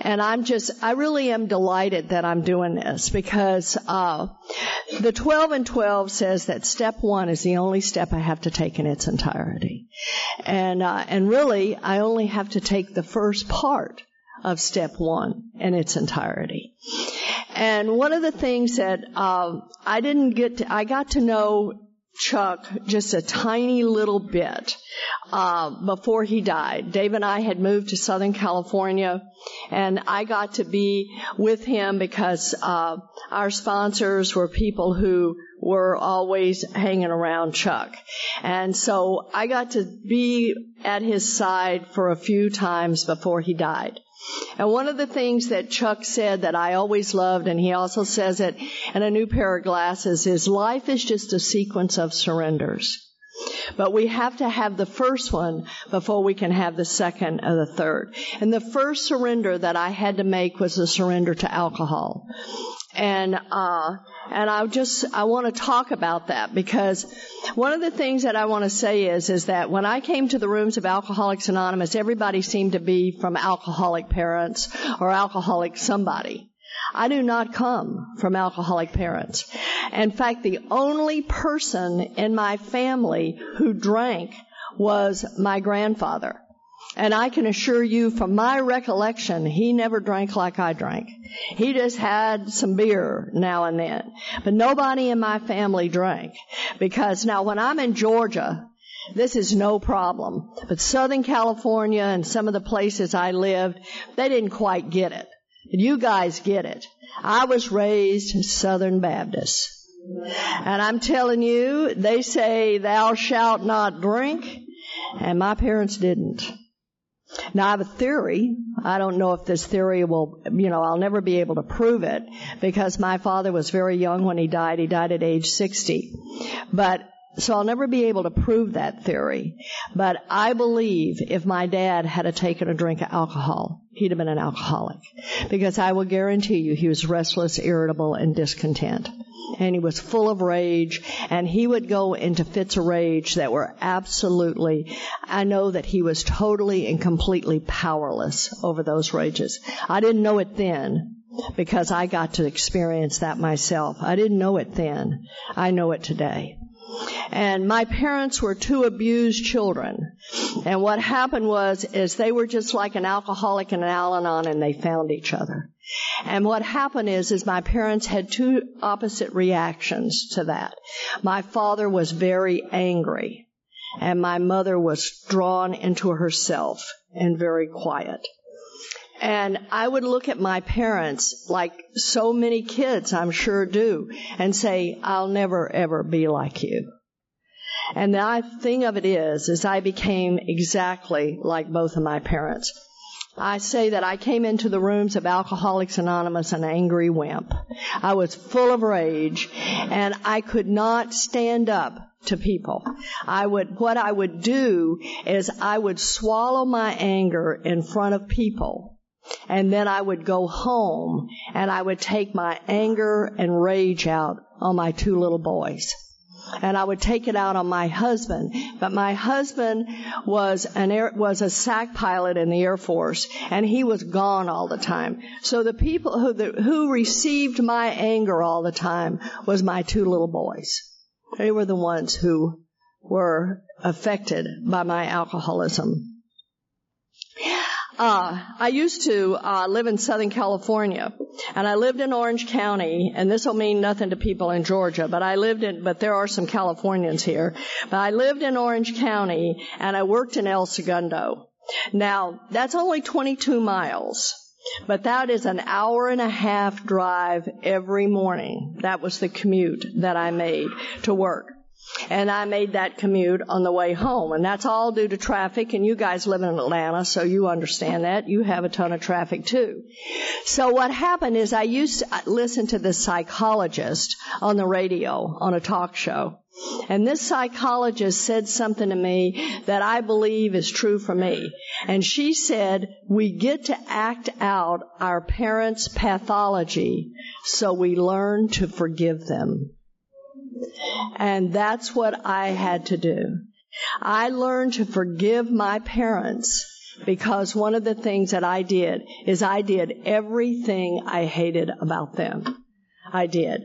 and I'm just, I really am delighted that I'm doing this because uh, the 12 and 12 says that step one is the only step I have to take in its entirety, and uh, and really I only have to take the first part of step one in its entirety. And one of the things that uh, I didn't get, to, I got to know Chuck just a tiny little bit uh, before he died. Dave and I had moved to Southern California, and I got to be with him because uh, our sponsors were people who were always hanging around Chuck. And so I got to be at his side for a few times before he died. And one of the things that Chuck said that I always loved, and he also says it in a new pair of glasses, is life is just a sequence of surrenders. But we have to have the first one before we can have the second or the third. And the first surrender that I had to make was a surrender to alcohol. And, uh, and I just, I want to talk about that because one of the things that I want to say is, is that when I came to the rooms of Alcoholics Anonymous, everybody seemed to be from alcoholic parents or alcoholic somebody. I do not come from alcoholic parents. In fact, the only person in my family who drank was my grandfather. And I can assure you from my recollection, he never drank like I drank. He just had some beer now and then. But nobody in my family drank. Because now when I'm in Georgia, this is no problem. But Southern California and some of the places I lived, they didn't quite get it. And you guys get it. I was raised Southern Baptist. And I'm telling you, they say thou shalt not drink, and my parents didn't. Now I have a theory. I don't know if this theory will, you know, I'll never be able to prove it because my father was very young when he died. He died at age 60. But so I'll never be able to prove that theory. But I believe if my dad had taken a drink of alcohol, he'd have been an alcoholic. Because I will guarantee you he was restless, irritable, and discontent. And he was full of rage, and he would go into fits of rage that were absolutely, I know that he was totally and completely powerless over those rages. I didn't know it then, because I got to experience that myself. I didn't know it then. I know it today. And my parents were two abused children. And what happened was, is they were just like an alcoholic and an Al-Anon and they found each other. And what happened is, is my parents had two opposite reactions to that. My father was very angry and my mother was drawn into herself and very quiet. And I would look at my parents like so many kids, I'm sure do, and say, I'll never ever be like you. And the thing of it is, is I became exactly like both of my parents. I say that I came into the rooms of Alcoholics Anonymous an angry wimp. I was full of rage and I could not stand up to people. I would, what I would do is I would swallow my anger in front of people and then I would go home and I would take my anger and rage out on my two little boys. And I would take it out on my husband. But my husband was an air, was a SAC pilot in the Air Force and he was gone all the time. So the people who, the, who received my anger all the time was my two little boys. They were the ones who were affected by my alcoholism. Uh, I used to uh, live in Southern California, and I lived in Orange County, and this will mean nothing to people in Georgia, but I lived in, but there are some Californians here. But I lived in Orange County, and I worked in El Segundo. Now, that's only 22 miles. But that is an hour and a half drive every morning. That was the commute that I made to work. And I made that commute on the way home. And that's all due to traffic. And you guys live in Atlanta, so you understand that. You have a ton of traffic too. So what happened is I used to listen to this psychologist on the radio on a talk show. And this psychologist said something to me that I believe is true for me. And she said, we get to act out our parents' pathology so we learn to forgive them. And that's what I had to do. I learned to forgive my parents because one of the things that I did is I did everything I hated about them. I did.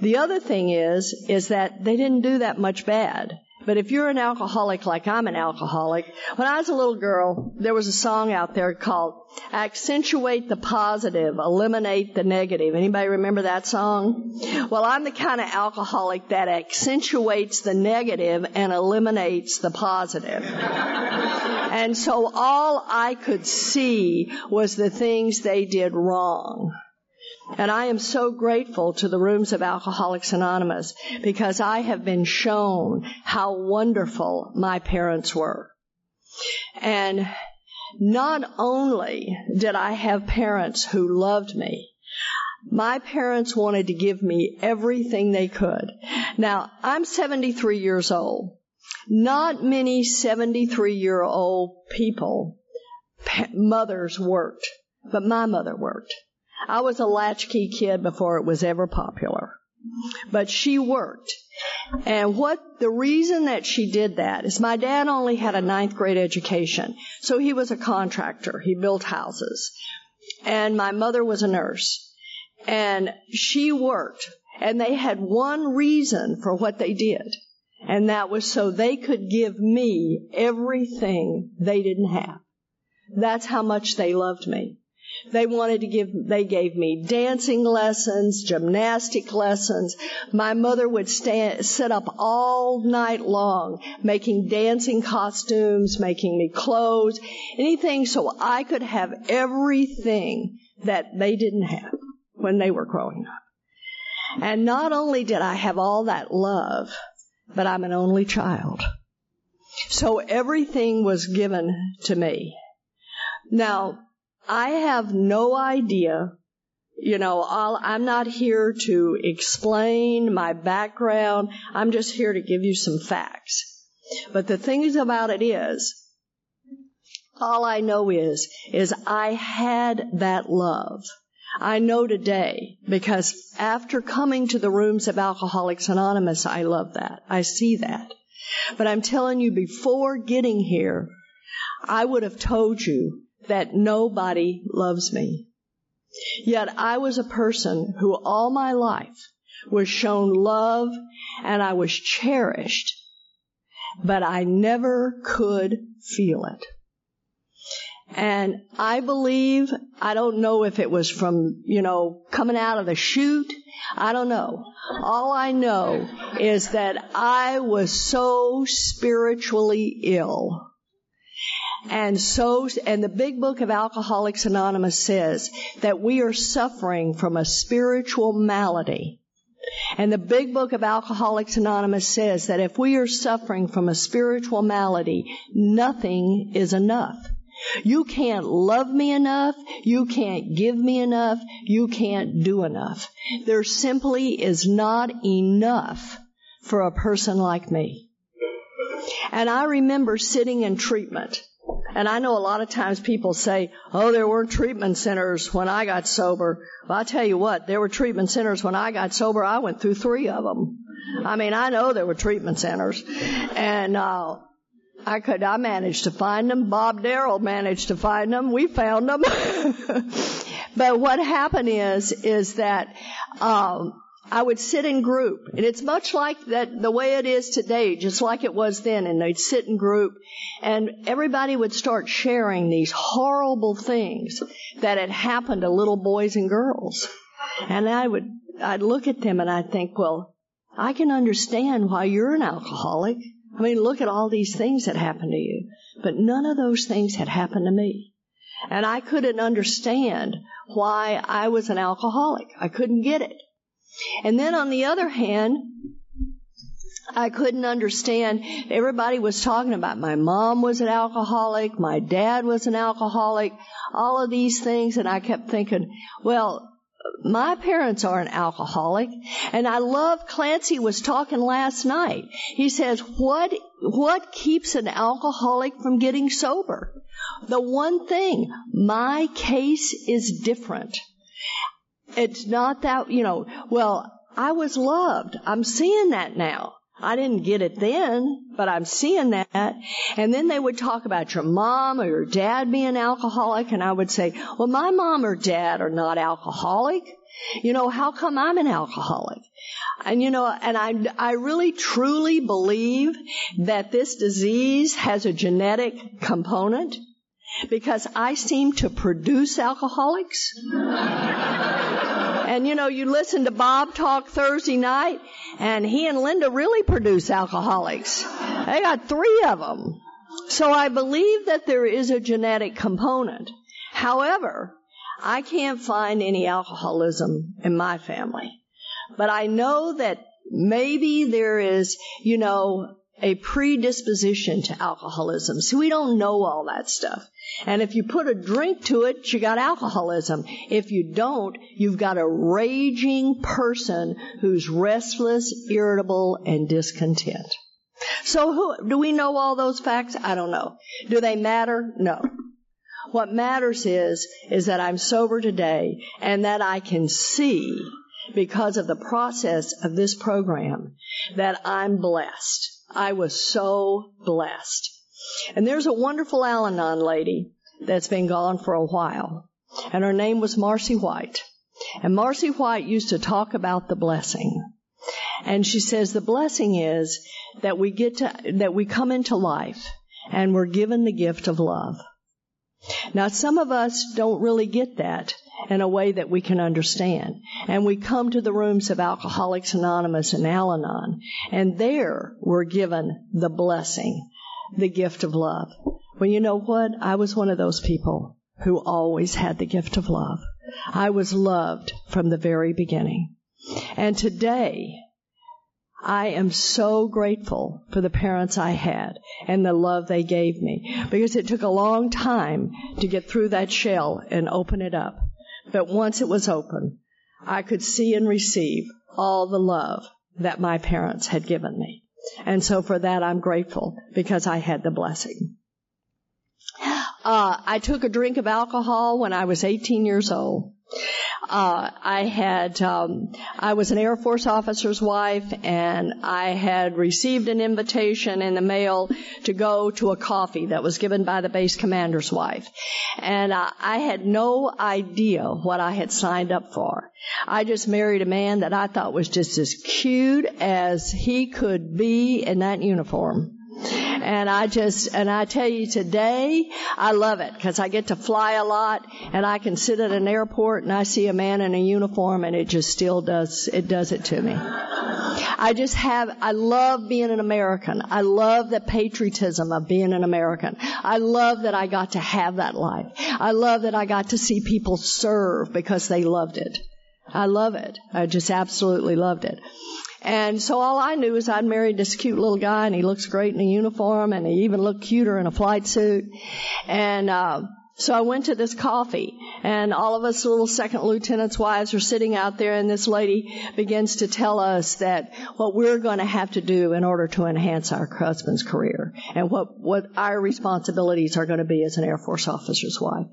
The other thing is, is that they didn't do that much bad. But if you're an alcoholic like I'm an alcoholic, when I was a little girl, there was a song out there called Accentuate the Positive, Eliminate the Negative. Anybody remember that song? Well, I'm the kind of alcoholic that accentuates the negative and eliminates the positive. and so all I could see was the things they did wrong. And I am so grateful to the rooms of Alcoholics Anonymous because I have been shown how wonderful my parents were. And not only did I have parents who loved me, my parents wanted to give me everything they could. Now, I'm 73 years old. Not many 73 year old people, mothers worked, but my mother worked. I was a latchkey kid before it was ever popular. But she worked. And what the reason that she did that is my dad only had a ninth grade education. So he was a contractor. He built houses. And my mother was a nurse. And she worked. And they had one reason for what they did. And that was so they could give me everything they didn't have. That's how much they loved me. They wanted to give, they gave me dancing lessons, gymnastic lessons. My mother would stand, sit up all night long making dancing costumes, making me clothes, anything so I could have everything that they didn't have when they were growing up. And not only did I have all that love, but I'm an only child. So everything was given to me. Now, I have no idea. You know, i am not here to explain my background. I'm just here to give you some facts. But the thing about it is, all I know is, is I had that love. I know today because after coming to the rooms of Alcoholics Anonymous, I love that. I see that. But I'm telling you, before getting here, I would have told you that nobody loves me. Yet I was a person who all my life was shown love and I was cherished, but I never could feel it. And I believe, I don't know if it was from, you know, coming out of the chute. I don't know. All I know is that I was so spiritually ill and so, and the big book of Alcoholics Anonymous says that we are suffering from a spiritual malady. And the big book of Alcoholics Anonymous says that if we are suffering from a spiritual malady, nothing is enough. You can't love me enough. You can't give me enough. You can't do enough. There simply is not enough for a person like me. And I remember sitting in treatment and I know a lot of times people say, oh, there weren't treatment centers when I got sober. Well, I tell you what, there were treatment centers when I got sober. I went through three of them. I mean, I know there were treatment centers. And, uh, I could, I managed to find them. Bob Darrell managed to find them. We found them. but what happened is, is that, um, I would sit in group, and it's much like that the way it is today, just like it was then. And they'd sit in group, and everybody would start sharing these horrible things that had happened to little boys and girls. And I would, I'd look at them and I'd think, well, I can understand why you're an alcoholic. I mean, look at all these things that happened to you. But none of those things had happened to me. And I couldn't understand why I was an alcoholic. I couldn't get it. And then on the other hand, I couldn't understand. Everybody was talking about my mom was an alcoholic, my dad was an alcoholic, all of these things, and I kept thinking, well, my parents are an alcoholic, and I love Clancy was talking last night. He says, what, what keeps an alcoholic from getting sober? The one thing, my case is different. It's not that, you know, well, I was loved. I'm seeing that now. I didn't get it then, but I'm seeing that. And then they would talk about your mom or your dad being alcoholic, and I would say, well, my mom or dad are not alcoholic. You know, how come I'm an alcoholic? And you know, and I, I really truly believe that this disease has a genetic component because I seem to produce alcoholics. and you know, you listen to Bob talk Thursday night, and he and Linda really produce alcoholics. They got three of them. So I believe that there is a genetic component. However, I can't find any alcoholism in my family. But I know that maybe there is, you know, a predisposition to alcoholism. So we don't know all that stuff. And if you put a drink to it, you got alcoholism. If you don't, you've got a raging person who's restless, irritable, and discontent. So who, do we know all those facts? I don't know. Do they matter? No. What matters is, is that I'm sober today and that I can see because of the process of this program that I'm blessed. I was so blessed. And there's a wonderful Al Anon lady that's been gone for a while. And her name was Marcy White. And Marcy White used to talk about the blessing. And she says the blessing is that we get to, that we come into life and we're given the gift of love. Now some of us don't really get that in a way that we can understand. And we come to the rooms of Alcoholics Anonymous and Al Anon, and there we're given the blessing, the gift of love. Well, you know what? I was one of those people who always had the gift of love. I was loved from the very beginning. And today, I am so grateful for the parents I had and the love they gave me because it took a long time to get through that shell and open it up. But once it was open, I could see and receive all the love that my parents had given me. And so for that I'm grateful because I had the blessing. Uh, I took a drink of alcohol when I was 18 years old. Uh, I had, um, I was an Air Force officer's wife, and I had received an invitation in the mail to go to a coffee that was given by the base commander's wife, and uh, I had no idea what I had signed up for. I just married a man that I thought was just as cute as he could be in that uniform. And I just, and I tell you today, I love it because I get to fly a lot and I can sit at an airport and I see a man in a uniform and it just still does, it does it to me. I just have, I love being an American. I love the patriotism of being an American. I love that I got to have that life. I love that I got to see people serve because they loved it. I love it. I just absolutely loved it. And so all I knew is I'd married this cute little guy and he looks great in a uniform and he even looked cuter in a flight suit. And, uh, so I went to this coffee and all of us little second lieutenants' wives are sitting out there and this lady begins to tell us that what we're going to have to do in order to enhance our husband's career and what, what our responsibilities are going to be as an Air Force officer's wife.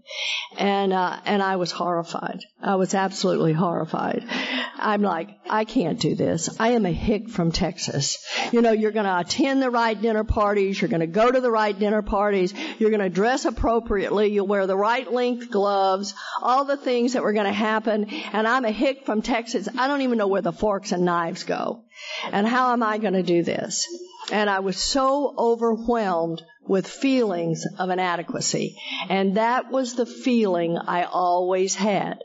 And, uh, and I was horrified. I was absolutely horrified. I'm like, I can't do this. I am a hick from Texas. You know, you're going to attend the right dinner parties. You're going to go to the right dinner parties. You're going to dress appropriately. You'll wear the right length gloves, all the things that were going to happen. And I'm a hick from Texas. I don't even know where the forks and knives go. And how am I going to do this? And I was so overwhelmed with feelings of inadequacy. And that was the feeling I always had.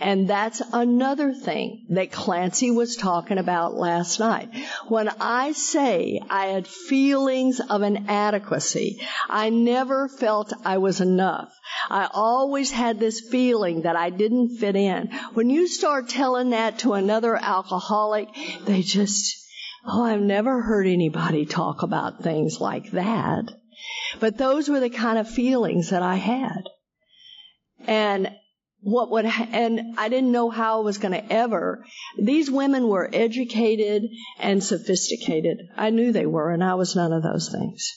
And that's another thing that Clancy was talking about last night. When I say I had feelings of inadequacy, I never felt I was enough. I always had this feeling that I didn't fit in. When you start telling that to another alcoholic, they just, Oh, I've never heard anybody talk about things like that. But those were the kind of feelings that I had. And what would, and I didn't know how I was going to ever. These women were educated and sophisticated. I knew they were, and I was none of those things.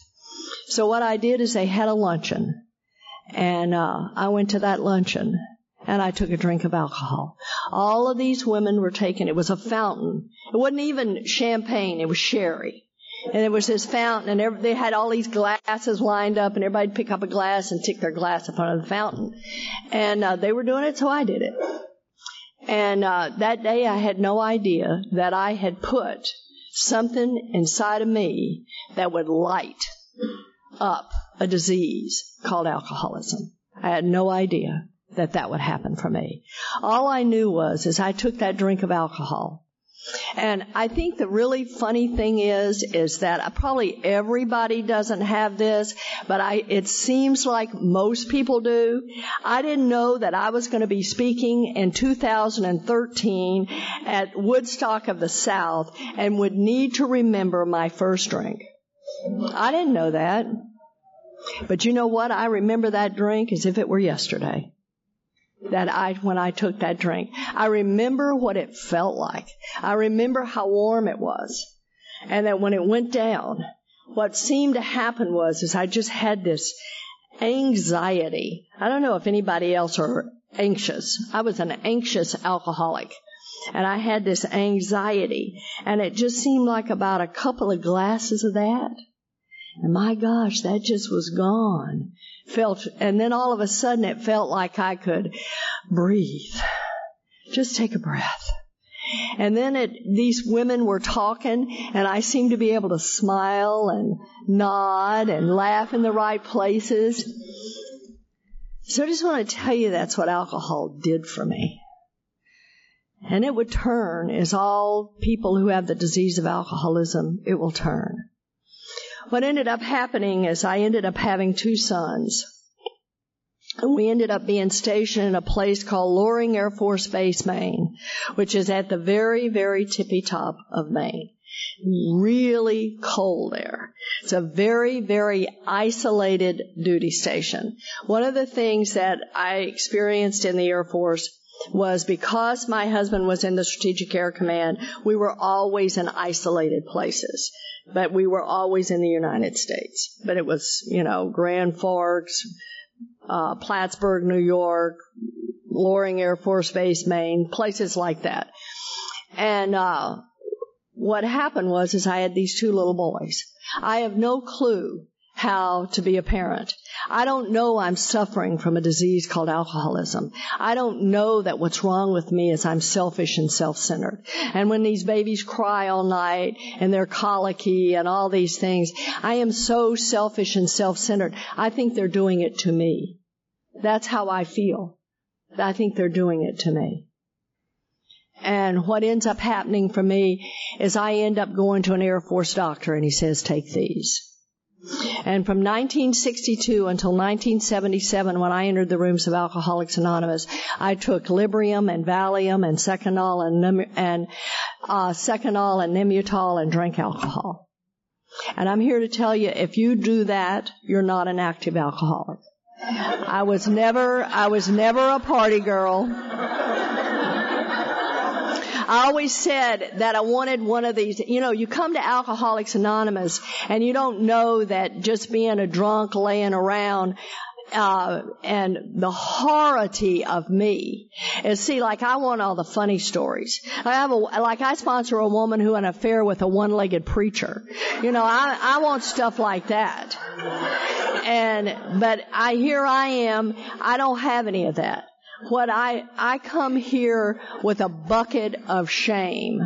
So what I did is they had a luncheon, and uh, I went to that luncheon, and I took a drink of alcohol. All of these women were taken. it was a fountain. It wasn't even champagne, it was sherry. And there was this fountain, and they had all these glasses lined up, and everybody'd pick up a glass and tick their glass in front of the fountain. And uh, they were doing it, so I did it. And uh, that day, I had no idea that I had put something inside of me that would light up a disease called alcoholism. I had no idea that that would happen for me. All I knew was, as I took that drink of alcohol, and I think the really funny thing is, is that probably everybody doesn't have this, but I, it seems like most people do. I didn't know that I was going to be speaking in 2013 at Woodstock of the South and would need to remember my first drink. I didn't know that. But you know what? I remember that drink as if it were yesterday that I, when I took that drink. I remember what it felt like. I remember how warm it was. And that when it went down, what seemed to happen was, is I just had this anxiety. I don't know if anybody else are anxious. I was an anxious alcoholic. And I had this anxiety. And it just seemed like about a couple of glasses of that. And my gosh, that just was gone felt, and then all of a sudden it felt like I could breathe. Just take a breath. And then it, these women were talking, and I seemed to be able to smile and nod and laugh in the right places. So I just want to tell you that's what alcohol did for me. And it would turn, as all people who have the disease of alcoholism, it will turn. What ended up happening is I ended up having two sons. And we ended up being stationed in a place called Loring Air Force Base, Maine, which is at the very, very tippy top of Maine. Really cold there. It's a very, very isolated duty station. One of the things that I experienced in the Air Force was because my husband was in the Strategic Air Command, we were always in isolated places but we were always in the United States. But it was, you know, Grand Forks, uh, Plattsburgh, New York, Loring Air Force Base, Maine, places like that. And uh, what happened was, is I had these two little boys. I have no clue how to be a parent. I don't know I'm suffering from a disease called alcoholism. I don't know that what's wrong with me is I'm selfish and self-centered. And when these babies cry all night and they're colicky and all these things, I am so selfish and self-centered. I think they're doing it to me. That's how I feel. I think they're doing it to me. And what ends up happening for me is I end up going to an Air Force doctor and he says, take these. And from 1962 until 1977, when I entered the rooms of Alcoholics Anonymous, I took Librium and Valium and Seconal and, and uh, Seconal and Nembutal and drank alcohol. And I'm here to tell you, if you do that, you're not an active alcoholic. I was never, I was never a party girl. I always said that I wanted one of these, you know, you come to Alcoholics Anonymous and you don't know that just being a drunk laying around uh, and the horrity of me is see, like I want all the funny stories. I have a, like I sponsor a woman who had an affair with a one-legged preacher. You know, I, I want stuff like that. And, but I, here I am, I don't have any of that what I, I come here with a bucket of shame.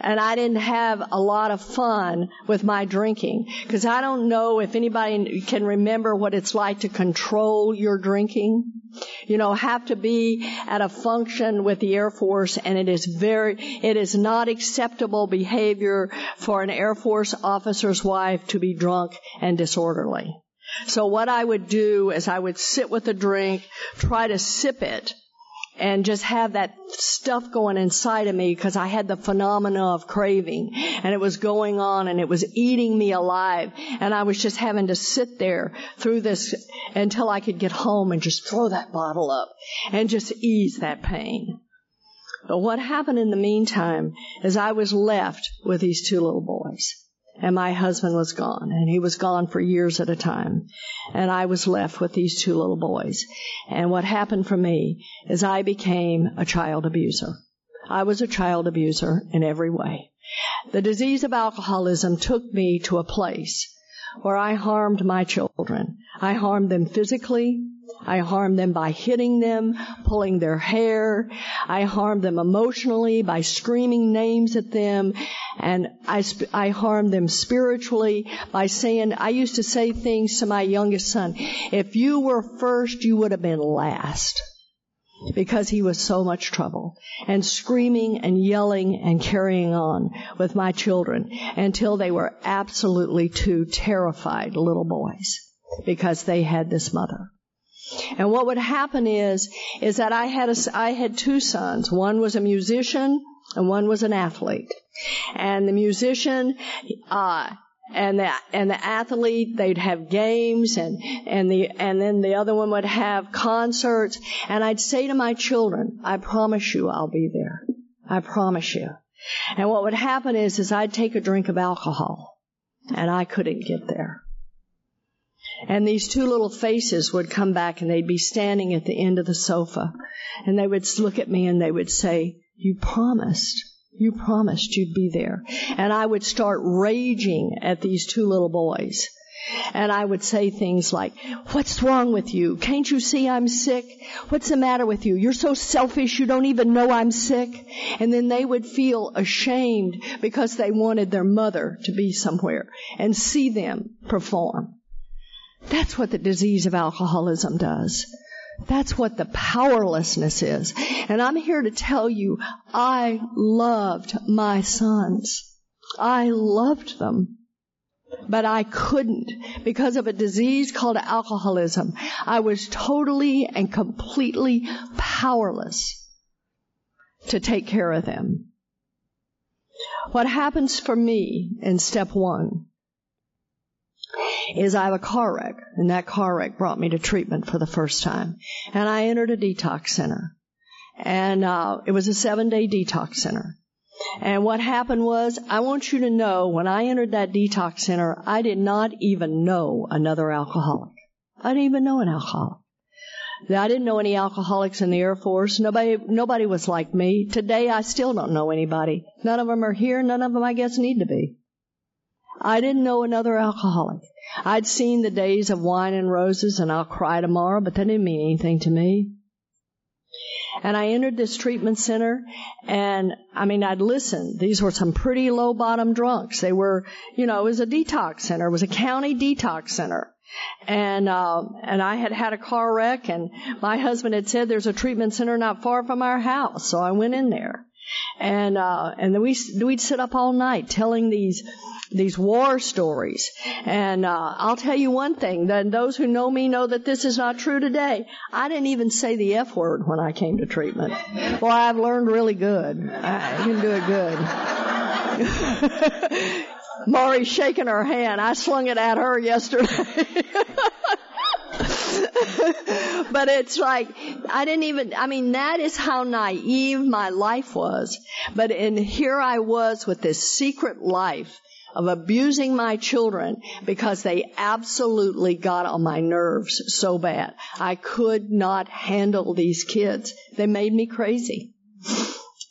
And I didn't have a lot of fun with my drinking. Cause I don't know if anybody can remember what it's like to control your drinking. You know, have to be at a function with the Air Force and it is very, it is not acceptable behavior for an Air Force officer's wife to be drunk and disorderly. So what I would do is I would sit with a drink, try to sip it, and just have that stuff going inside of me because I had the phenomena of craving and it was going on and it was eating me alive and I was just having to sit there through this until I could get home and just throw that bottle up and just ease that pain. But what happened in the meantime is I was left with these two little boys and my husband was gone and he was gone for years at a time. And i was left with these two little boys. And what happened for me is i became a child abuser. I was a child abuser in every way. The disease of alcoholism took me to a place where i harmed my children. I harmed them physically I harmed them by hitting them, pulling their hair. I harmed them emotionally by screaming names at them. And I, I harmed them spiritually by saying, I used to say things to my youngest son, if you were first, you would have been last. Because he was so much trouble. And screaming and yelling and carrying on with my children until they were absolutely two terrified little boys because they had this mother. And what would happen is, is that I had a, I had two sons. One was a musician and one was an athlete. And the musician, uh, and the and the athlete they'd have games and and the and then the other one would have concerts and I'd say to my children I promise you I'll be there I promise you and what would happen is is I'd take a drink of alcohol and I couldn't get there and these two little faces would come back and they'd be standing at the end of the sofa. And they would look at me and they would say, You promised. You promised you'd be there. And I would start raging at these two little boys. And I would say things like, What's wrong with you? Can't you see I'm sick? What's the matter with you? You're so selfish you don't even know I'm sick. And then they would feel ashamed because they wanted their mother to be somewhere and see them perform. That's what the disease of alcoholism does. That's what the powerlessness is. And I'm here to tell you, I loved my sons. I loved them. But I couldn't because of a disease called alcoholism. I was totally and completely powerless to take care of them. What happens for me in step one is I have a car wreck, and that car wreck brought me to treatment for the first time. And I entered a detox center. And uh, it was a seven day detox center. And what happened was, I want you to know, when I entered that detox center, I did not even know another alcoholic. I didn't even know an alcoholic. I didn't know any alcoholics in the Air Force. Nobody, nobody was like me. Today, I still don't know anybody. None of them are here. None of them, I guess, need to be. I didn't know another alcoholic. I'd seen the days of wine and roses and I'll cry tomorrow, but that didn't mean anything to me. And I entered this treatment center and I mean, I'd listen. These were some pretty low bottom drunks. They were, you know, it was a detox center. It was a county detox center. And, uh, and I had had a car wreck and my husband had said there's a treatment center not far from our house. So I went in there. And, uh, and then we, we'd sit up all night telling these these war stories. And uh, I'll tell you one thing: that those who know me know that this is not true today. I didn't even say the F word when I came to treatment. Well, I've learned really good. I can do it good. Maury's shaking her hand. I slung it at her yesterday. but it's like, I didn't even, I mean, that is how naive my life was. But in here I was with this secret life of abusing my children because they absolutely got on my nerves so bad. I could not handle these kids. They made me crazy.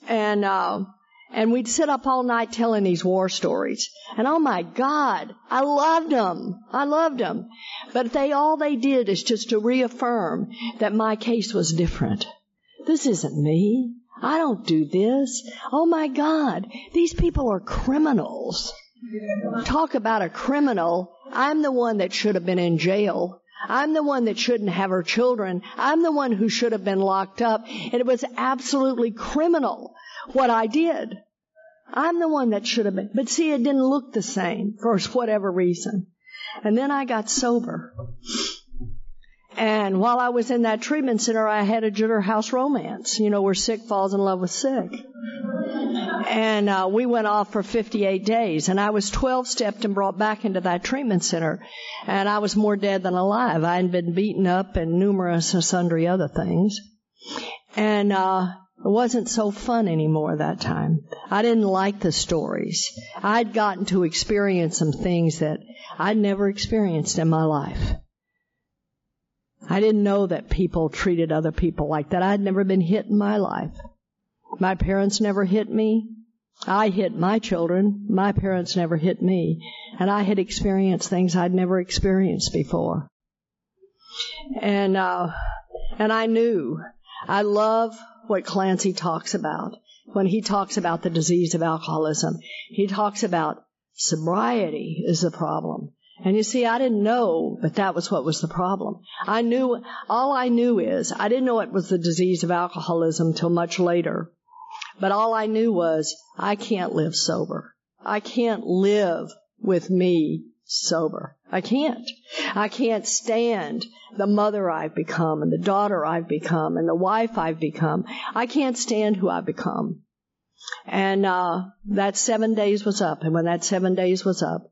And, uh, and we'd sit up all night telling these war stories. And oh my God, I loved them. I loved them. But they, all they did is just to reaffirm that my case was different. This isn't me. I don't do this. Oh my God, these people are criminals. Talk about a criminal. I'm the one that should have been in jail. I'm the one that shouldn't have her children. I'm the one who should have been locked up. And it was absolutely criminal what I did. I'm the one that should have been. But see, it didn't look the same for whatever reason. And then I got sober. And while I was in that treatment center, I had a Jitter House romance, you know, where sick falls in love with sick. And uh, we went off for 58 days, and I was 12 stepped and brought back into that treatment center, and I was more dead than alive. I had been beaten up and numerous and sundry other things, and uh, it wasn't so fun anymore that time. I didn't like the stories. I'd gotten to experience some things that I'd never experienced in my life. I didn't know that people treated other people like that. I'd never been hit in my life. My parents never hit me. I hit my children. My parents never hit me. And I had experienced things I'd never experienced before. And, uh, and I knew. I love what Clancy talks about when he talks about the disease of alcoholism. He talks about sobriety is the problem. And you see, I didn't know that that was what was the problem. I knew, all I knew is, I didn't know it was the disease of alcoholism till much later. But all I knew was, I can't live sober. I can't live with me sober. I can't. I can't stand the mother I've become and the daughter I've become and the wife I've become. I can't stand who I've become. And, uh, that seven days was up. And when that seven days was up,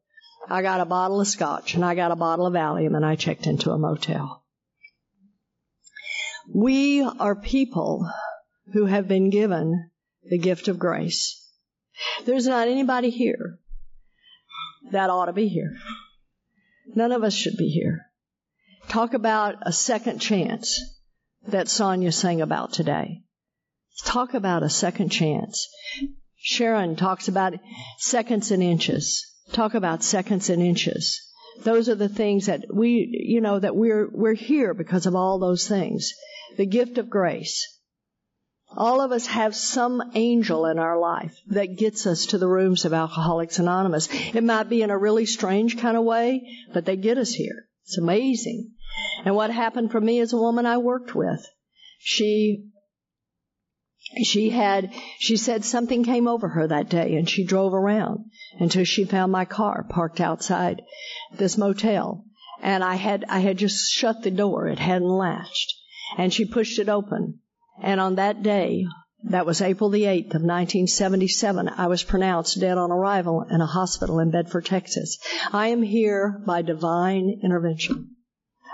I got a bottle of scotch and I got a bottle of Valium and I checked into a motel. We are people who have been given the gift of grace. There's not anybody here that ought to be here. None of us should be here. Talk about a second chance that Sonia sang about today. Talk about a second chance. Sharon talks about seconds and inches talk about seconds and inches. Those are the things that we, you know, that we're, we're here because of all those things. The gift of grace. All of us have some angel in our life that gets us to the rooms of Alcoholics Anonymous. It might be in a really strange kind of way, but they get us here. It's amazing. And what happened for me as a woman I worked with, she she had she said something came over her that day and she drove around until she found my car parked outside this motel. And I had I had just shut the door. It hadn't latched. And she pushed it open. And on that day that was April the 8th of 1977 I was pronounced dead on arrival in a hospital in Bedford Texas. I am here by divine intervention.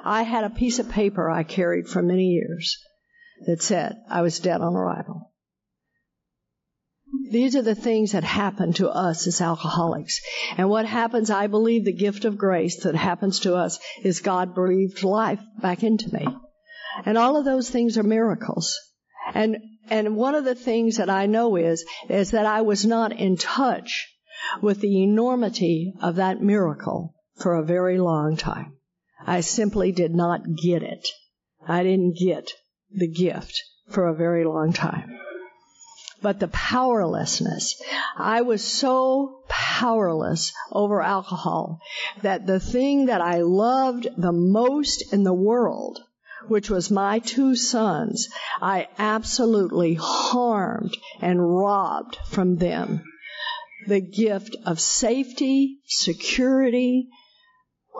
I had a piece of paper I carried for many years that said I was dead on arrival. These are the things that happen to us as alcoholics. And what happens, I believe the gift of grace that happens to us is God breathed life back into me. And all of those things are miracles. And, and one of the things that I know is, is that I was not in touch with the enormity of that miracle for a very long time. I simply did not get it. I didn't get the gift for a very long time. But the powerlessness, I was so powerless over alcohol that the thing that I loved the most in the world, which was my two sons, I absolutely harmed and robbed from them. The gift of safety, security,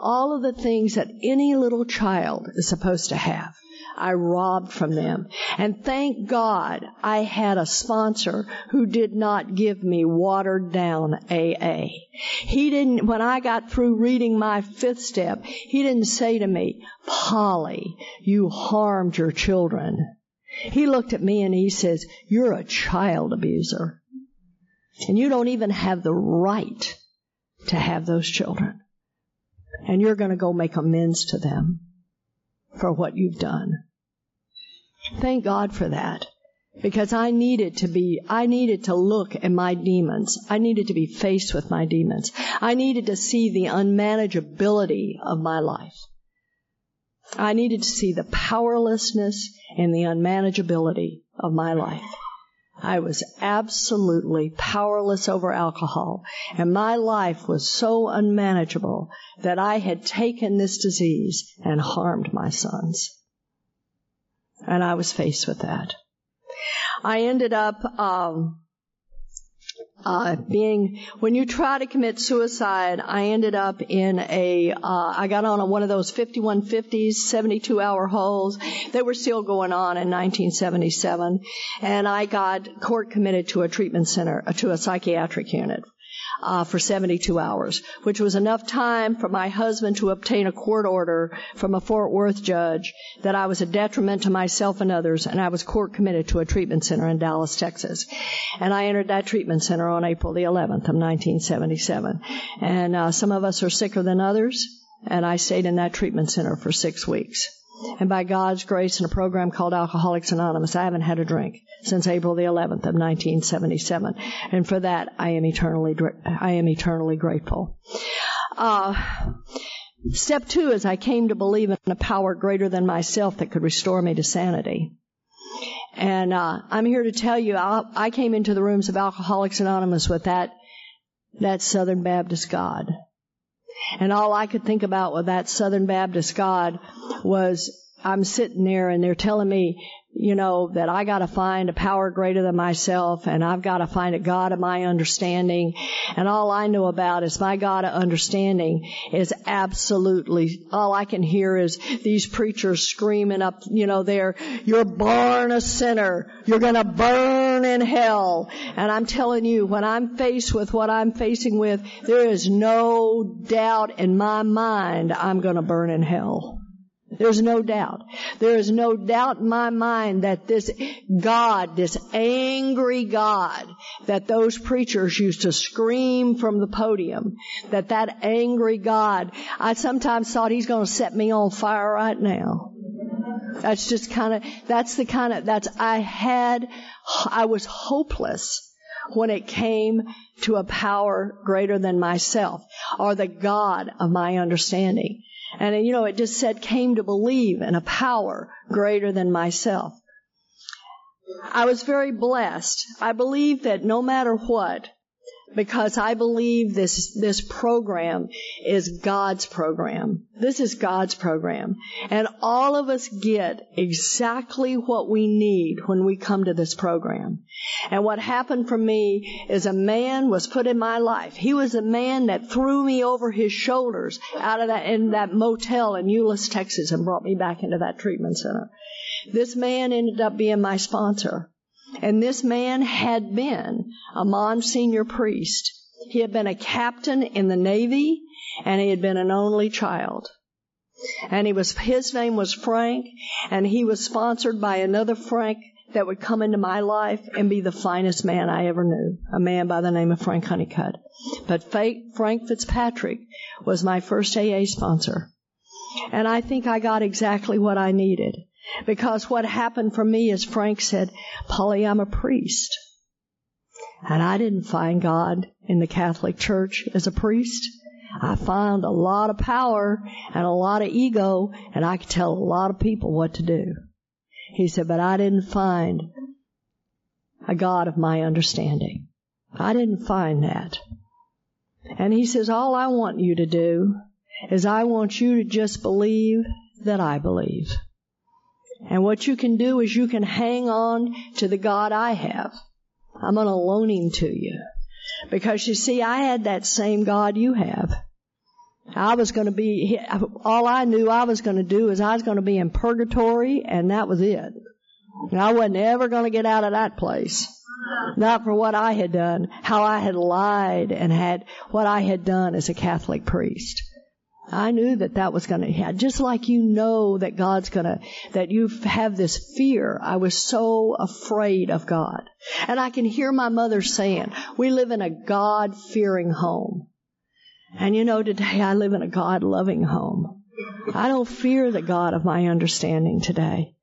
all of the things that any little child is supposed to have. I robbed from them. And thank God I had a sponsor who did not give me watered down AA. He didn't, when I got through reading my fifth step, he didn't say to me, Polly, you harmed your children. He looked at me and he says, you're a child abuser. And you don't even have the right to have those children. And you're going to go make amends to them for what you've done. Thank God for that. Because I needed to be, I needed to look at my demons. I needed to be faced with my demons. I needed to see the unmanageability of my life. I needed to see the powerlessness and the unmanageability of my life. I was absolutely powerless over alcohol, and my life was so unmanageable that I had taken this disease and harmed my sons. And I was faced with that. I ended up, um, uh, being when you try to commit suicide, I ended up in a. Uh, I got on a, one of those 5150s, 72 hour holes. They were still going on in 1977, and I got court committed to a treatment center, uh, to a psychiatric unit uh, for 72 hours, which was enough time for my husband to obtain a court order from a Fort Worth judge that I was a detriment to myself and others, and I was court committed to a treatment center in Dallas, Texas. And I entered that treatment center on April the 11th of 1977. And uh, some of us are sicker than others, and I stayed in that treatment center for six weeks. And by God's grace in a program called Alcoholics Anonymous, I haven't had a drink since April the 11th of 1977. And for that, I am eternally, I am eternally grateful. Uh, step two is I came to believe in a power greater than myself that could restore me to sanity. And uh, I'm here to tell you, I, I came into the rooms of Alcoholics Anonymous with that that Southern Baptist God. And all I could think about with that Southern Baptist God was I'm sitting there and they're telling me, you know, that I gotta find a power greater than myself and I've gotta find a God of my understanding. And all I know about is my God of understanding is absolutely, all I can hear is these preachers screaming up, you know, there, you're born a sinner. You're gonna burn in hell. And I'm telling you, when I'm faced with what I'm facing with, there is no doubt in my mind I'm gonna burn in hell. There's no doubt. There is no doubt in my mind that this God, this angry God, that those preachers used to scream from the podium, that that angry God, I sometimes thought he's going to set me on fire right now. That's just kind of, that's the kind of, that's, I had, I was hopeless when it came to a power greater than myself or the God of my understanding. And you know, it just said came to believe in a power greater than myself. I was very blessed. I believe that no matter what, because I believe this, this program is God's program. This is God's program. And all of us get exactly what we need when we come to this program. And what happened for me is a man was put in my life. He was a man that threw me over his shoulders out of that, in that motel in Euless, Texas and brought me back into that treatment center. This man ended up being my sponsor. And this man had been a Monsignor priest. He had been a captain in the Navy and he had been an only child. And he was, his name was Frank and he was sponsored by another Frank that would come into my life and be the finest man I ever knew. A man by the name of Frank Honeycutt. But Frank Fitzpatrick was my first AA sponsor. And I think I got exactly what I needed. Because what happened for me is Frank said, Polly, I'm a priest. And I didn't find God in the Catholic Church as a priest. I found a lot of power and a lot of ego, and I could tell a lot of people what to do. He said, but I didn't find a God of my understanding. I didn't find that. And he says, all I want you to do is I want you to just believe that I believe. And what you can do is you can hang on to the God I have. I'm going to loan him to you. Because you see, I had that same God you have. I was going to be, all I knew I was going to do is I was going to be in purgatory and that was it. And I wasn't ever going to get out of that place. Not for what I had done, how I had lied and had what I had done as a Catholic priest. I knew that that was going to happen. Just like you know that God's going to, that you have this fear. I was so afraid of God. And I can hear my mother saying, we live in a God fearing home. And you know, today I live in a God loving home. I don't fear the God of my understanding today.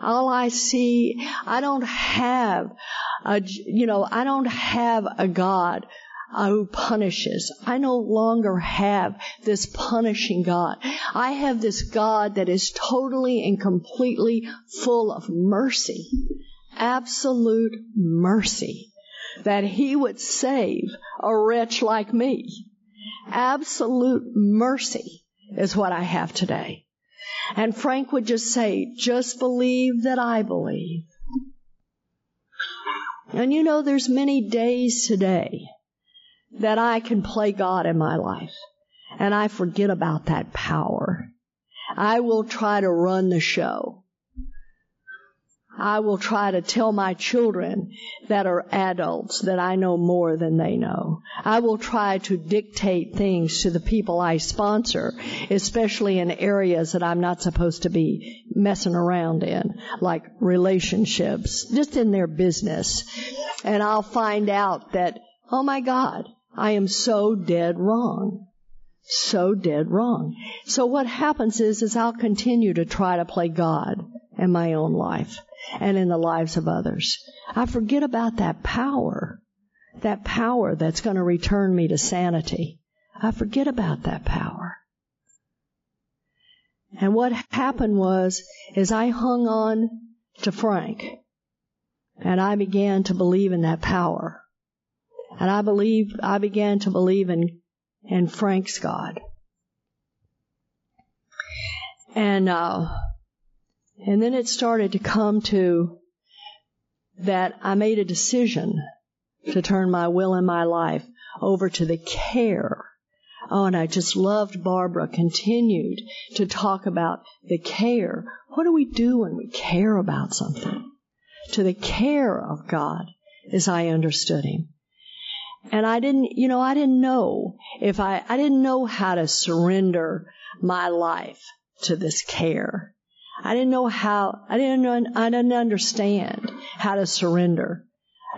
All I see, I don't have a, you know, I don't have a God who punishes. I no longer have this punishing God. I have this God that is totally and completely full of mercy. Absolute mercy. That He would save a wretch like me. Absolute mercy is what I have today. And Frank would just say, just believe that I believe. And you know, there's many days today that I can play God in my life and I forget about that power. I will try to run the show. I will try to tell my children that are adults that I know more than they know. I will try to dictate things to the people I sponsor, especially in areas that I'm not supposed to be messing around in, like relationships, just in their business. And I'll find out that, oh my God, I am so dead wrong. So dead wrong. So what happens is, is I'll continue to try to play God in my own life and in the lives of others. I forget about that power, that power that's going to return me to sanity. I forget about that power. And what happened was, is I hung on to Frank and I began to believe in that power. And I believe, I began to believe in, in Frank's God. And, uh, and then it started to come to that I made a decision to turn my will and my life over to the care. Oh, and I just loved Barbara continued to talk about the care. What do we do when we care about something? To the care of God as I understood Him. And I didn't, you know, I didn't know if I, I didn't know how to surrender my life to this care. I didn't know how, I didn't I didn't understand how to surrender.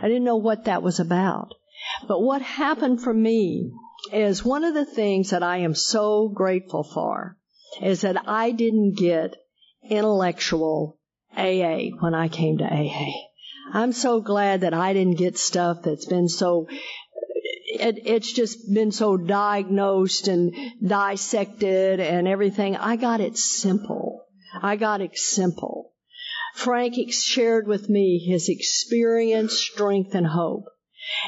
I didn't know what that was about. But what happened for me is one of the things that I am so grateful for is that I didn't get intellectual AA when I came to AA. I'm so glad that I didn't get stuff that's been so it, it's just been so diagnosed and dissected and everything. I got it simple. I got it simple. Frank shared with me his experience, strength, and hope.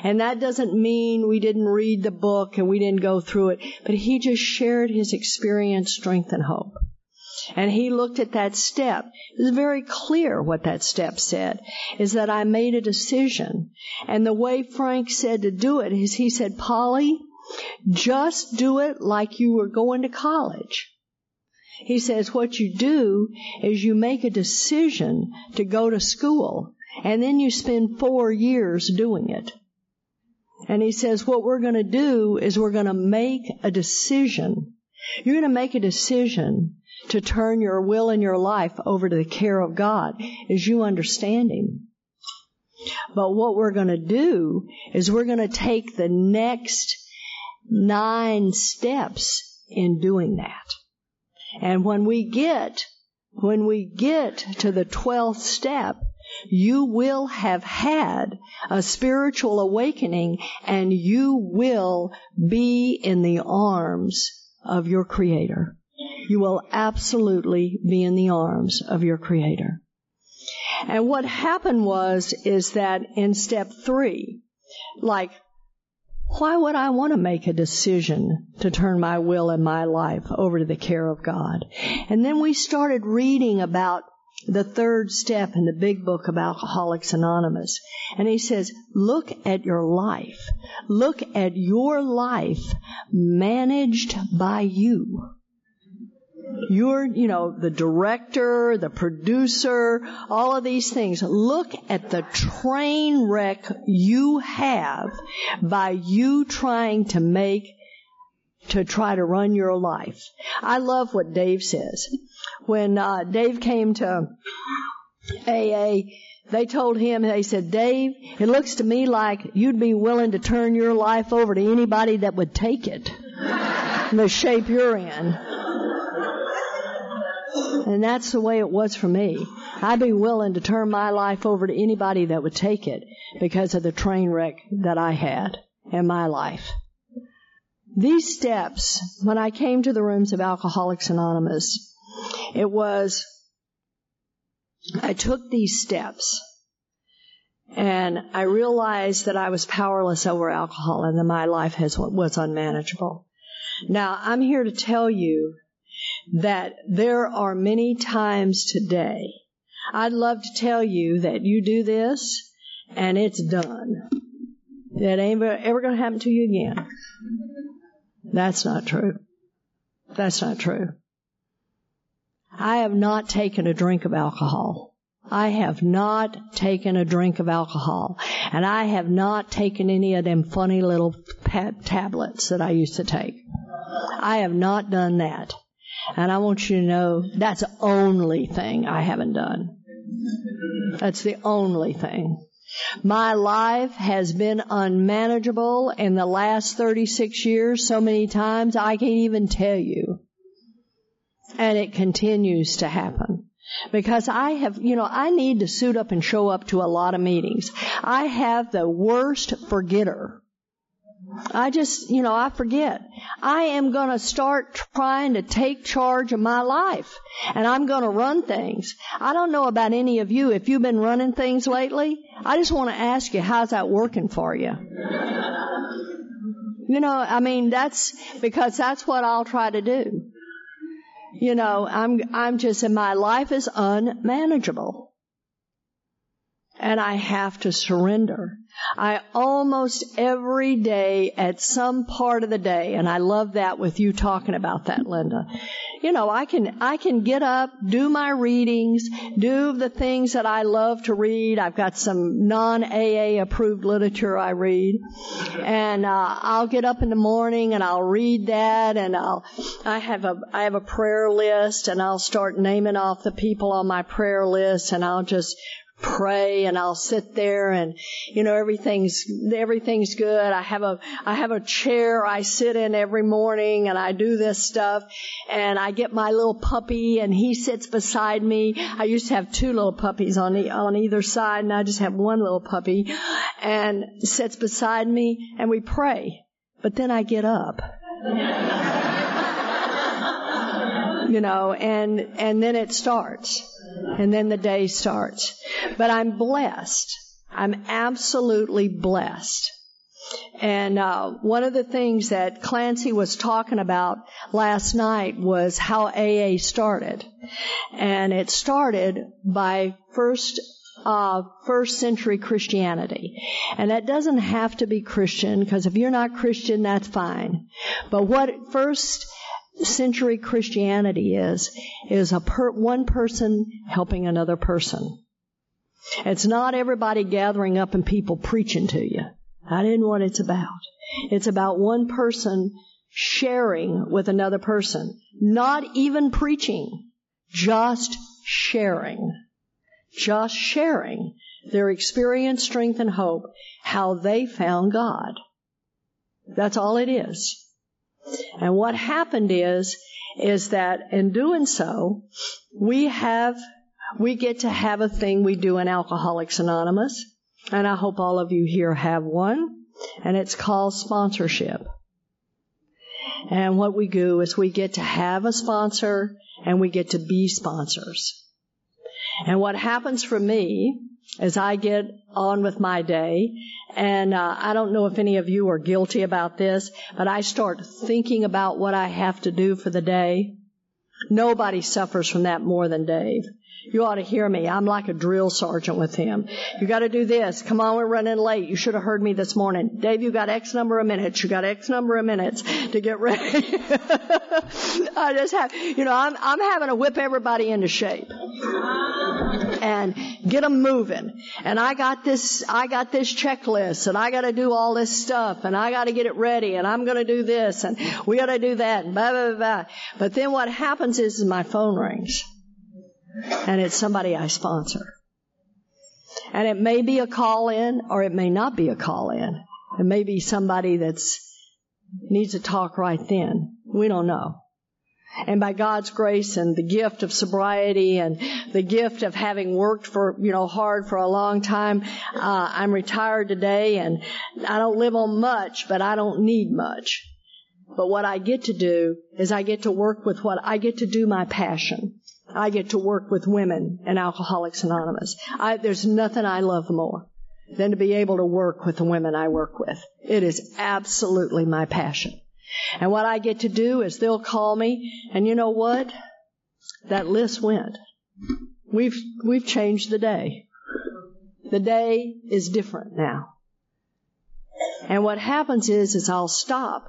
And that doesn't mean we didn't read the book and we didn't go through it, but he just shared his experience, strength, and hope. And he looked at that step. It was very clear what that step said, is that I made a decision. And the way Frank said to do it is he said, Polly, just do it like you were going to college. He says what you do is you make a decision to go to school and then you spend four years doing it. And he says what we're going to do is we're going to make a decision. You're going to make a decision to turn your will and your life over to the care of God as you understand Him. But what we're going to do is we're going to take the next nine steps in doing that. And when we get, when we get to the 12th step, you will have had a spiritual awakening and you will be in the arms of your Creator. You will absolutely be in the arms of your Creator. And what happened was, is that in step three, like why would I want to make a decision to turn my will and my life over to the care of God? And then we started reading about the third step in the big book of Alcoholics Anonymous. And he says, look at your life. Look at your life managed by you. You're, you know, the director, the producer, all of these things. Look at the train wreck you have by you trying to make, to try to run your life. I love what Dave says. When uh, Dave came to AA, they told him, they said, Dave, it looks to me like you'd be willing to turn your life over to anybody that would take it. the shape you're in. And that's the way it was for me. I'd be willing to turn my life over to anybody that would take it because of the train wreck that I had in my life. These steps, when I came to the rooms of Alcoholics Anonymous, it was, I took these steps and I realized that I was powerless over alcohol and that my life has, was unmanageable. Now, I'm here to tell you that there are many times today. I'd love to tell you that you do this and it's done. That ain't ever going to happen to you again. That's not true. That's not true. I have not taken a drink of alcohol. I have not taken a drink of alcohol. And I have not taken any of them funny little tablets that I used to take. I have not done that. And I want you to know that's the only thing I haven't done. That's the only thing. My life has been unmanageable in the last 36 years so many times I can't even tell you. And it continues to happen. Because I have, you know, I need to suit up and show up to a lot of meetings. I have the worst forgetter. I just, you know, I forget. I am going to start trying to take charge of my life and I'm going to run things. I don't know about any of you if you've been running things lately. I just want to ask you, how's that working for you? You know, I mean, that's because that's what I'll try to do. You know, I'm, I'm just, and my life is unmanageable and I have to surrender. I almost every day at some part of the day, and I love that with you talking about that, Linda. You know, I can, I can get up, do my readings, do the things that I love to read. I've got some non-AA approved literature I read. And, uh, I'll get up in the morning and I'll read that and I'll, I have a, I have a prayer list and I'll start naming off the people on my prayer list and I'll just pray and I'll sit there and you know everything's everything's good. I have a I have a chair I sit in every morning and I do this stuff and I get my little puppy and he sits beside me. I used to have two little puppies on the, on either side and I just have one little puppy and sits beside me and we pray. But then I get up. you know, and and then it starts and then the day starts. But I'm blessed. I'm absolutely blessed. And uh, one of the things that Clancy was talking about last night was how AA started, and it started by first uh, first century Christianity. And that doesn't have to be Christian, because if you're not Christian, that's fine. But what first century Christianity is, is a per, one person helping another person. It's not everybody gathering up and people preaching to you. That isn't what it's about. It's about one person sharing with another person. Not even preaching. Just sharing. Just sharing their experience, strength, and hope, how they found God. That's all it is. And what happened is, is that in doing so, we have, we get to have a thing we do in Alcoholics Anonymous, and I hope all of you here have one, and it's called sponsorship. And what we do is we get to have a sponsor and we get to be sponsors. And what happens for me as I get on with my day. And uh, I don't know if any of you are guilty about this, but I start thinking about what I have to do for the day. Nobody suffers from that more than Dave. You ought to hear me. I'm like a drill sergeant with him. You got to do this. Come on, we're running late. You should have heard me this morning. Dave, you got X number of minutes. You got X number of minutes to get ready. I just have, you know, I'm, I'm having to whip everybody into shape and get them moving. And I got this, I got this checklist and I got to do all this stuff and I got to get it ready and I'm going to do this and we got to do that and blah, blah, blah. But then what happens is, is my phone rings and it's somebody I sponsor. And it may be a call in or it may not be a call in. It may be somebody that's needs to talk right then. We don't know. And by God's grace and the gift of sobriety and the gift of having worked for, you know, hard for a long time, uh, I'm retired today and I don't live on much, but I don't need much. But what I get to do is I get to work with what I get to do my passion. I get to work with women in Alcoholics Anonymous. I, there's nothing I love more than to be able to work with the women I work with. It is absolutely my passion. And what I get to do is they'll call me, and you know what? That list went. We've, we've changed the day. The day is different now. And what happens is, is I'll stop.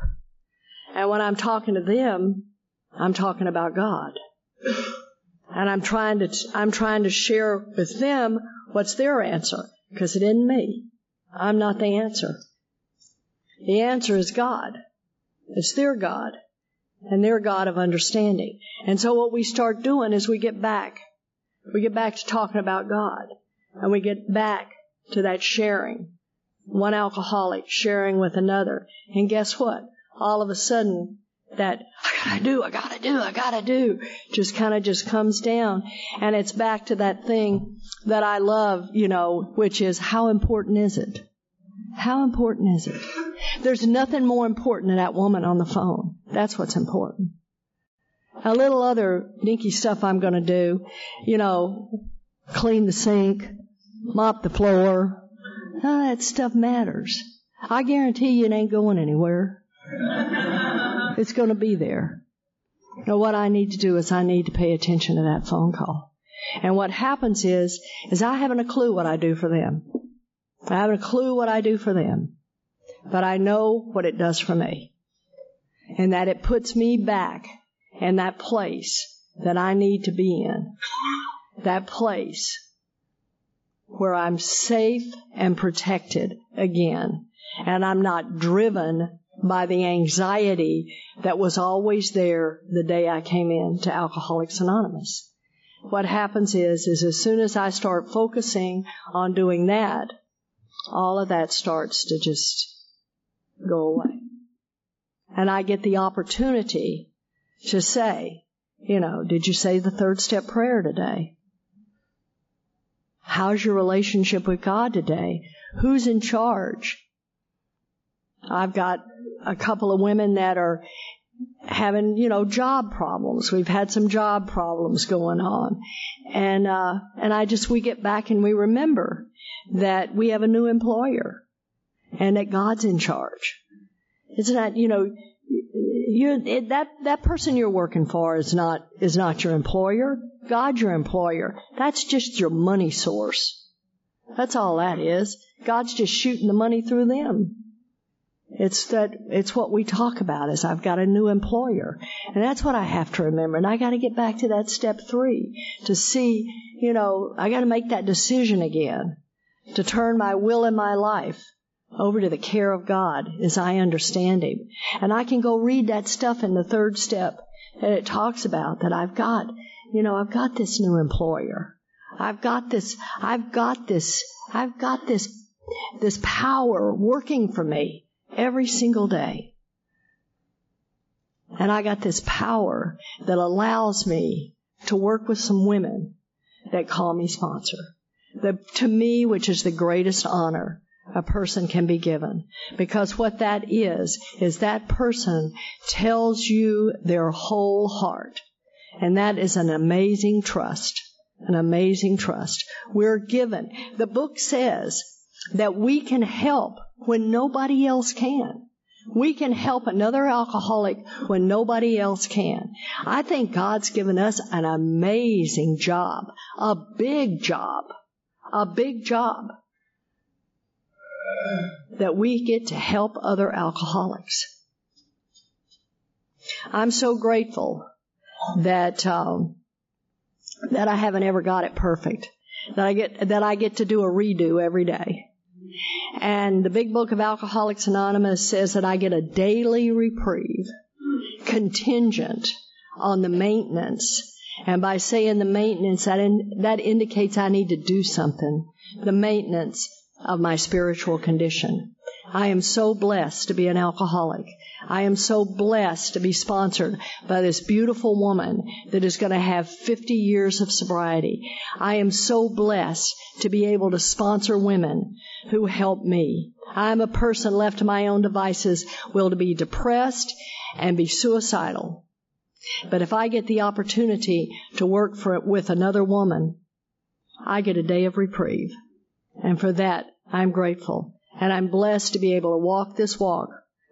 And when I'm talking to them, I'm talking about God. And I'm trying to, I'm trying to share with them what's their answer. Because it isn't me. I'm not the answer. The answer is God. It's their God. And their God of understanding. And so what we start doing is we get back. We get back to talking about God. And we get back to that sharing. One alcoholic sharing with another. And guess what? All of a sudden, that I gotta do, I gotta do, I gotta do, just kind of just comes down. And it's back to that thing that I love, you know, which is how important is it? How important is it? There's nothing more important than that woman on the phone. That's what's important. A little other dinky stuff I'm gonna do, you know, clean the sink, mop the floor. None of that stuff matters. I guarantee you it ain't going anywhere. It's going to be there. Now what I need to do is I need to pay attention to that phone call. And what happens is, is I haven't a clue what I do for them. I haven't a clue what I do for them. But I know what it does for me. And that it puts me back in that place that I need to be in. That place where I'm safe and protected again. And I'm not driven by the anxiety that was always there the day I came in to Alcoholics Anonymous. What happens is, is as soon as I start focusing on doing that, all of that starts to just go away. And I get the opportunity to say, you know, did you say the third step prayer today? How's your relationship with God today? Who's in charge? I've got a couple of women that are having, you know, job problems. We've had some job problems going on. And, uh, and I just, we get back and we remember that we have a new employer and that God's in charge. It's not, you know, you that that person you're working for is not is not your employer. God's your employer. That's just your money source. That's all that is. God's just shooting the money through them. It's that, it's what we talk about is I've got a new employer. And that's what I have to remember. And I gotta get back to that step three to see, you know, I gotta make that decision again to turn my will and my life over to the care of God as I understand Him. And I can go read that stuff in the third step that it talks about that I've got, you know, I've got this new employer. I've got this, I've got this, I've got this, this power working for me every single day. And I got this power that allows me to work with some women that call me sponsor. To me, which is the greatest honor a person can be given. Because what that is, is that person tells you their whole heart. And that is an amazing trust. An amazing trust. We're given. The book says that we can help when nobody else can. We can help another alcoholic when nobody else can. I think God's given us an amazing job, a big job, a big job that we get to help other alcoholics. I'm so grateful that um, that I haven't ever got it perfect. That I get that I get to do a redo every day. And the big book of Alcoholics Anonymous says that I get a daily reprieve contingent on the maintenance. And by saying the maintenance, that, in, that indicates I need to do something. The maintenance of my spiritual condition. I am so blessed to be an alcoholic. I am so blessed to be sponsored by this beautiful woman that is going to have 50 years of sobriety. I am so blessed to be able to sponsor women who help me. I'm a person left to my own devices will to be depressed and be suicidal. But if I get the opportunity to work for, with another woman, I get a day of reprieve. And for that, I'm grateful. And I'm blessed to be able to walk this walk